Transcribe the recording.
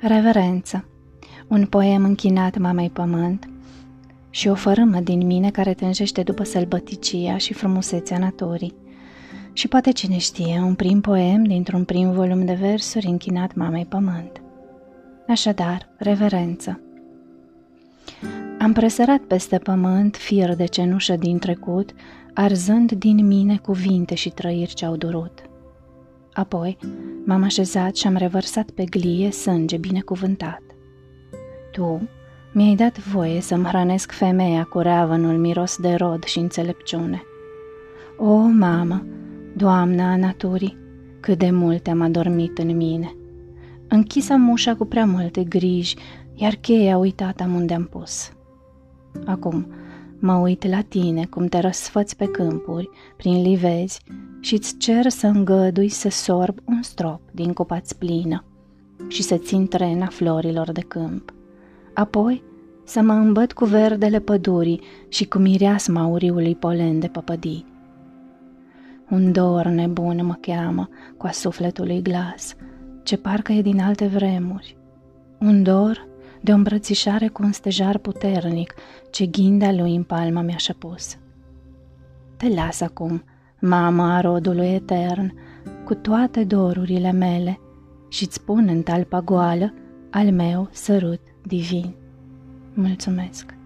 Reverență Un poem închinat mamei pământ și o fărâmă din mine care tânjește după sălbăticia și frumusețea naturii. Și poate cine știe, un prim poem dintr-un prim volum de versuri închinat mamei pământ. Așadar, reverență. Am presărat peste pământ fir de cenușă din trecut, arzând din mine cuvinte și trăiri ce-au durut. Apoi m-am așezat și am revărsat pe glie sânge binecuvântat. Tu mi-ai dat voie să-mi hrănesc femeia cu reavănul miros de rod și înțelepciune. O, mamă, doamna a naturii, cât de mult am adormit în mine. Închisam ușa cu prea multe griji, iar cheia uitat am unde am pus. Acum, mă uit la tine cum te răsfăți pe câmpuri, prin livezi, și-ți cer să îngădui să sorb un strop din copa plină și să țin trena florilor de câmp. Apoi să mă îmbăt cu verdele pădurii și cu mireasma uriului polen de păpădii. Un dor nebun mă cheamă cu a sufletului glas, ce parcă e din alte vremuri. Un dor de o îmbrățișare cu un stejar puternic ce ghindea lui în palma mi-a pus. Te las acum, mama a rodului etern, cu toate dorurile mele și-ți spun în talpa goală al meu sărut divin. Mulțumesc!